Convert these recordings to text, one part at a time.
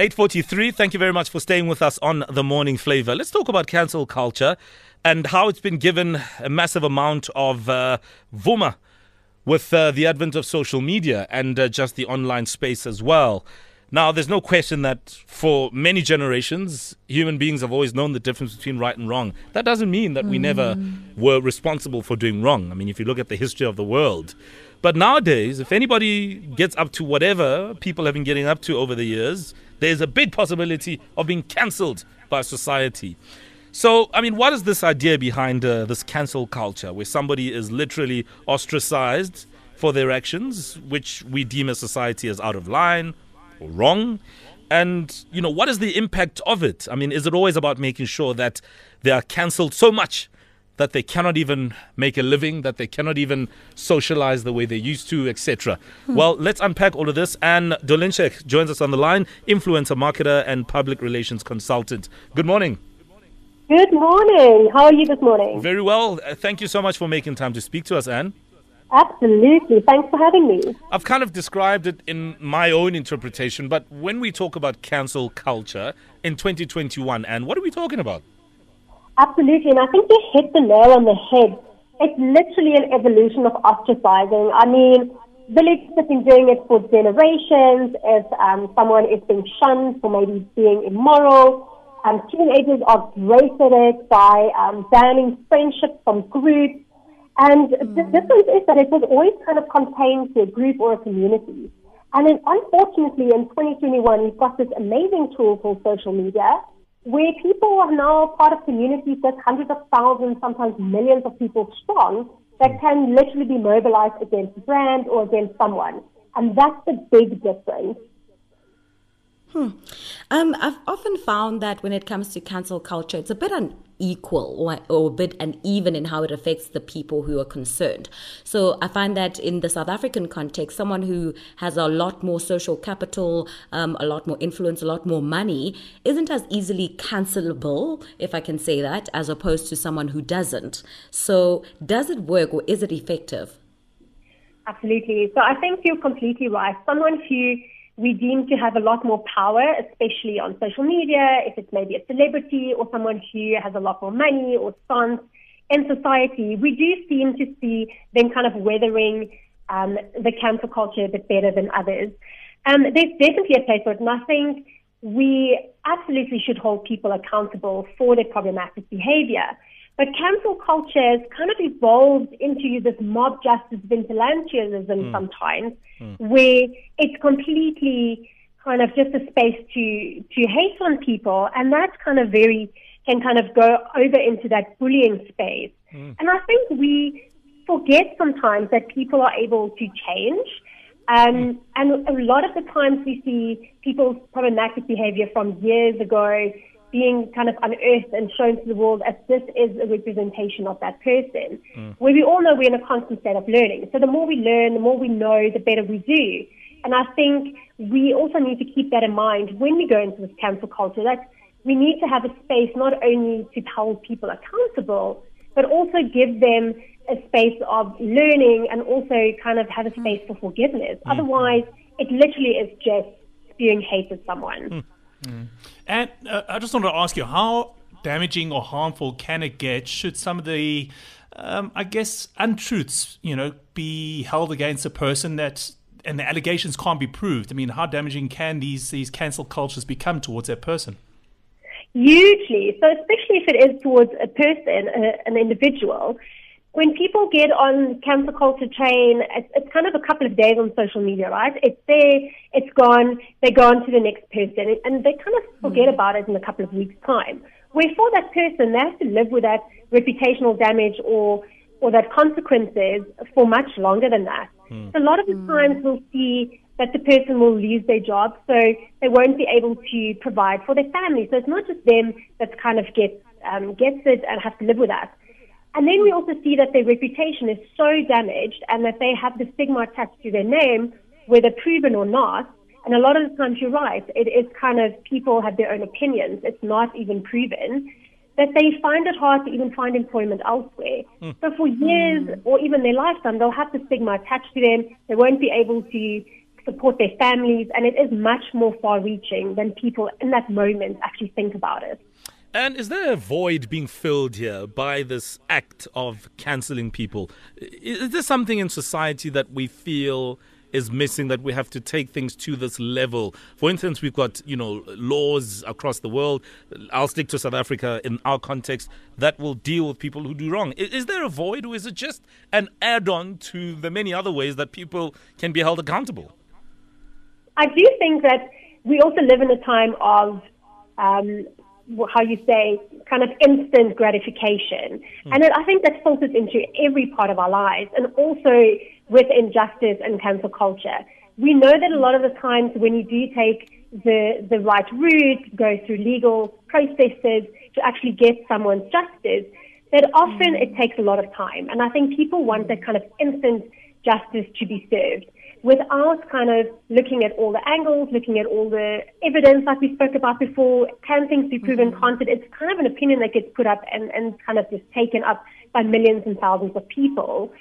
843, thank you very much for staying with us on the morning flava. Let's talk about cancel culture and how it's been given a massive amount of uh, vuma with uh, the advent of social media and uh, just the online space as well. Now, there's no question that for many generations, human beings have always known the difference between right and wrong. That doesn't mean that we never were responsible for doing wrong. I mean, if you look at the history of the world, but nowadays, if anybody gets up to whatever people have been getting up to over the years, there's a big possibility of being cancelled by society. So, I mean, what is this idea behind uh, this cancel culture where somebody is literally ostracized for their actions, which we deem as society as out of line or wrong? And, you know, what is the impact of it? I mean, is it always about making sure that they are cancelled so much that they cannot even make a living, that they cannot even socialize the way they used to, etc. Well, let's unpack all of this. Anne Dolinschek joins us on the line, influencer marketer and public relations consultant. Good morning. Good morning. How are you this morning? Very well. Uh, thank you so much for making time to speak to us, Anne. Absolutely. Thanks for having me. I've kind of described it in my own interpretation, but when we talk about cancel culture in 2021, Anne, what are we talking about? Absolutely. And I think you hit the nail on the head. It's literally an evolution of ostracizing. I mean, villages have been doing it for generations. If um, someone is being shunned for maybe being immoral, um, teenagers are great at it by um, banning friendship from groups. And the difference is that it was always kind of contained to a group or a community. And then unfortunately in 2021, we've got this amazing tool called social media where people are now part of communities that's hundreds of thousands, sometimes millions of people strong that can literally be mobilized against a brand or against someone. And that's the big difference. Um, I've often found that when it comes to cancel culture, it's a bit unequal or, or a bit uneven in how it affects the people who are concerned. So I find that in the South African context, someone who has a lot more social capital, um, a lot more influence, a lot more money, isn't as easily cancelable, if I can say that, as opposed to someone who doesn't. So does it work or is it effective? Absolutely. So I think you're completely right. Someone who we deem to have a lot more power, especially on social media, if it's maybe a celebrity or someone who has a lot more money or stance in society, we do seem to see them kind of weathering um, the cancel culture a bit better than others. Um, there's definitely a place for it, and I think we absolutely should hold people accountable for their problematic behavior. But cancel culture has kind of evolved into this mob justice vigilantism hmm. sometimes, hmm. where it's completely kind of just a space to to hate on people, and that's kind of very can kind of go over into that bullying space. Hmm. And I think we forget sometimes that people are able to change. Um, and a lot of the times we see people's problematic behavior from years ago being kind of unearthed and shown to the world as this is a representation of that person. Mm. Where we all know we're in a constant state of learning. So the more we learn, the more we know, the better we do. And I think we also need to keep that in mind when we go into this cancel culture that we need to have a space not only to hold people accountable, but also give them a space of learning and also kind of have a mm. space for forgiveness. Mm. Otherwise, it literally is just spewing hate at someone. And uh, I just wanted to ask you, how damaging or harmful can it get should some of the, um, I guess, untruths, you know, be held against a person that, and the allegations can't be proved? I mean, how damaging can these these cancel cultures become towards that person? Hugely. So especially if it is towards a person, a, an individual, when people get on cancel culture train, it's, it's kind of a couple of days on social media, right? It's there, it's gone, they go on to the next person, and they kind of forget hmm. about it in a couple of weeks' time. Where for that person, they have to live with that reputational damage or or that consequences for much longer than that. Hmm. So a lot of the hmm. times we'll see that the person will lose their job, so they won't be able to provide for their family. So it's not just them that kind of gets um, gets it and have to live with that. And then we also see that their reputation is so damaged and that they have the stigma attached to their name, whether proven or not. And a lot of the times you're right, it is kind of people have their own opinions. It's not even proven that they find it hard to even find employment elsewhere. Hmm. So for years or even their lifetime, they'll have the stigma attached to them. They won't be able to support their families, and it is much more far reaching than people in that moment actually think about it. And is there a void being filled here by this act of cancelling people? Is there something in society that we feel is missing that we have to take things to this level. For instance, we've got, you know, laws across the world. I'll stick to South Africa in our context that will deal with people who do wrong. Is, there a void or is it just an add on to the many other ways that people can be held accountable? I do think that we also live in a time of um, how you say, kind of instant gratification. Mm. And I think that filters into every part of our lives and also with injustice and cancel culture. We know that a lot of the times when you do take the, the right route, go through legal processes to actually get someone's justice, that often it takes a lot of time. And I think people want that kind of instant justice to be served without kind of looking at all the angles, looking at all the evidence like we spoke about before, can things be proven mm-hmm. content? It's kind of an opinion that gets put up and, and kind of just taken up by millions and thousands of people.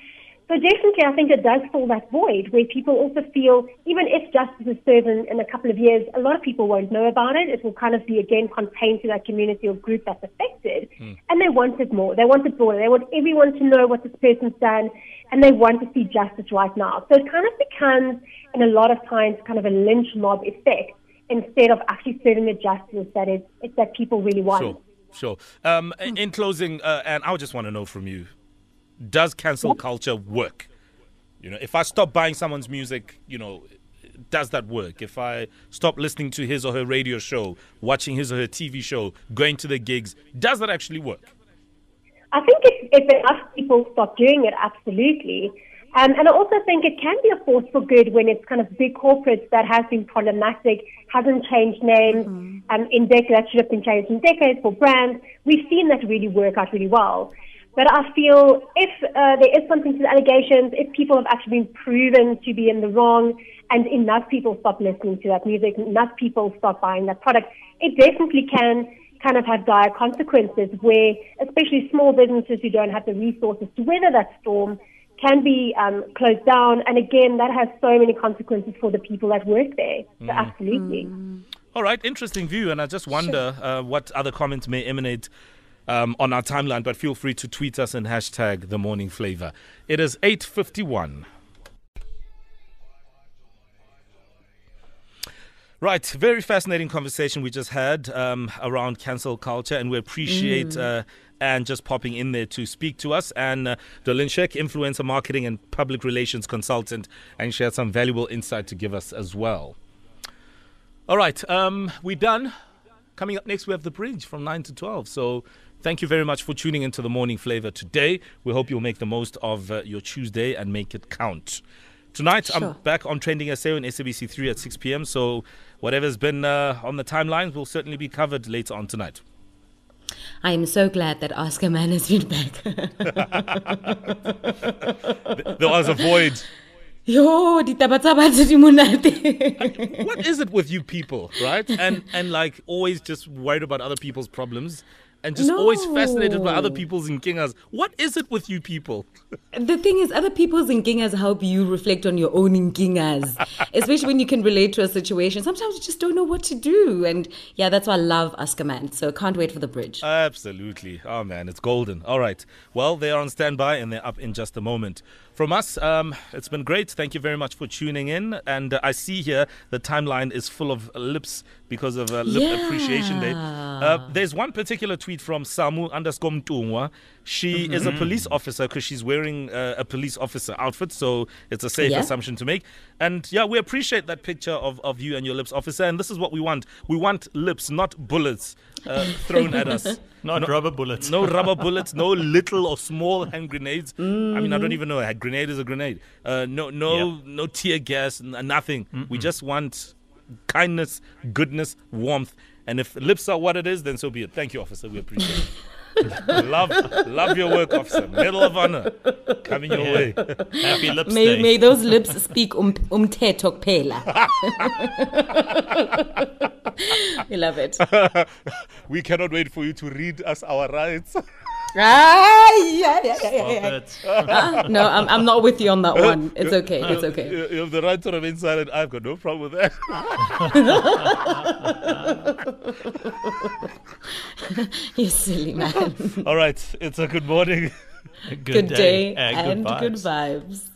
So definitely, I think it does fill that void where people also feel, even if justice is served in, in, a couple of years, a lot of people won't know about it. It will kind of be again contained to that community or group that's affected. Mm. And they want it more. They want it broader. They want everyone to know what this person's done and they want to see justice right now. So it kind of becomes, in a lot of times, kind of a lynch mob effect instead of actually serving the justice that is that people really want. Sure. Sure. Um, in closing, uh, and I just want to know from you does cancel culture work? You know, if I stop buying someone's music, you know, does that work? If I stop listening to his or her radio show, watching his or her TV show, going to the gigs, does that actually work? I think if, if enough people stop doing it, absolutely. Um, and I also think it can be a force for good when it's kind of big corporates that has been problematic, hasn't changed names mm-hmm. um, in decades, that should have been changed in decades for brands. We've seen that really work out really well. But I feel if uh, there is something to the allegations, if people have actually been proven to be in the wrong, and enough people stop listening to that music, enough people stop buying that product, it definitely can kind of have dire consequences where, especially small businesses who don't have the resources to weather that storm, can be um, closed down. And again, that has so many consequences for the people that work there. So, mm. absolutely. Mm. All right, interesting view. And I just wonder sure. uh, what other comments may emanate um, on our timeline, but feel free to tweet us and hashtag the morning flava. It is 851. Right, very fascinating conversation we just had um, around cancel culture, and we appreciate mm. uh, Anne just popping in there to speak to us. And uh, Dolinschek, influencer marketing and public relations consultant, and she had some valuable insight to give us as well. All right, um, we're done. Coming up next, we have the bridge from 9 to 12. So Thank you very much for tuning into the morning flava today. We hope you'll make the most of uh, your Tuesday and make it count. Tonight, sure. I'm back on Trending SA on SABC3 at 6 p.m. So, whatever's been uh, on the timelines will certainly be covered later on tonight. I am so glad that Ask a Man has been back. there was a void. Yo, What is it with you people, right? And and like always just worried about other people's problems and just no. always fascinated by other people's nkingas. What is it with you people? the thing is, other people's nkingas help you reflect on your own nkingas, especially when you can relate to a situation. Sometimes you just don't know what to do. And yeah, that's why I love Ask a Man. So can't wait for the bridge. Absolutely. Oh, man, it's golden. All right. Well, they are on standby and they're up in just a moment. From us, um, it's been great. Thank you very much for tuning in. And uh, I see here the timeline is full of lips because of uh, Lip yeah. Appreciation Day. Uh, there's one particular tweet from Samu underscore Mtungwa. She mm-hmm. is a police officer because she's wearing uh, a police officer outfit, so it's a safe yeah. assumption to make. And yeah, we appreciate that picture of, of you and your lips officer. And this is what we want we want lips, not bullets uh, thrown at us. Not no, rubber bullets. no rubber bullets, no little or small hand grenades. Mm. I mean, I don't even know. A grenade is a grenade. Uh, no, no, yeah. no tear gas, nothing. Mm-mm. We just want kindness, goodness, warmth. And if lips are what it is, then so be it. Thank you, officer. We appreciate it. love, love your work, officer. Medal of honor coming your way. Happy lips may, day. May those lips speak um umthetho kuphela. we love it. we cannot wait for you to read us our rights. Ah, yeah, yeah, yeah, yeah, yeah. Stop. Ah, no, I'm, I'm not with you on that one. It's okay. It's okay. You, you have the right to remain silent. I've got no problem with that. You silly man. All right. It's a good morning. Good, Good day and and good good vibes. vibes.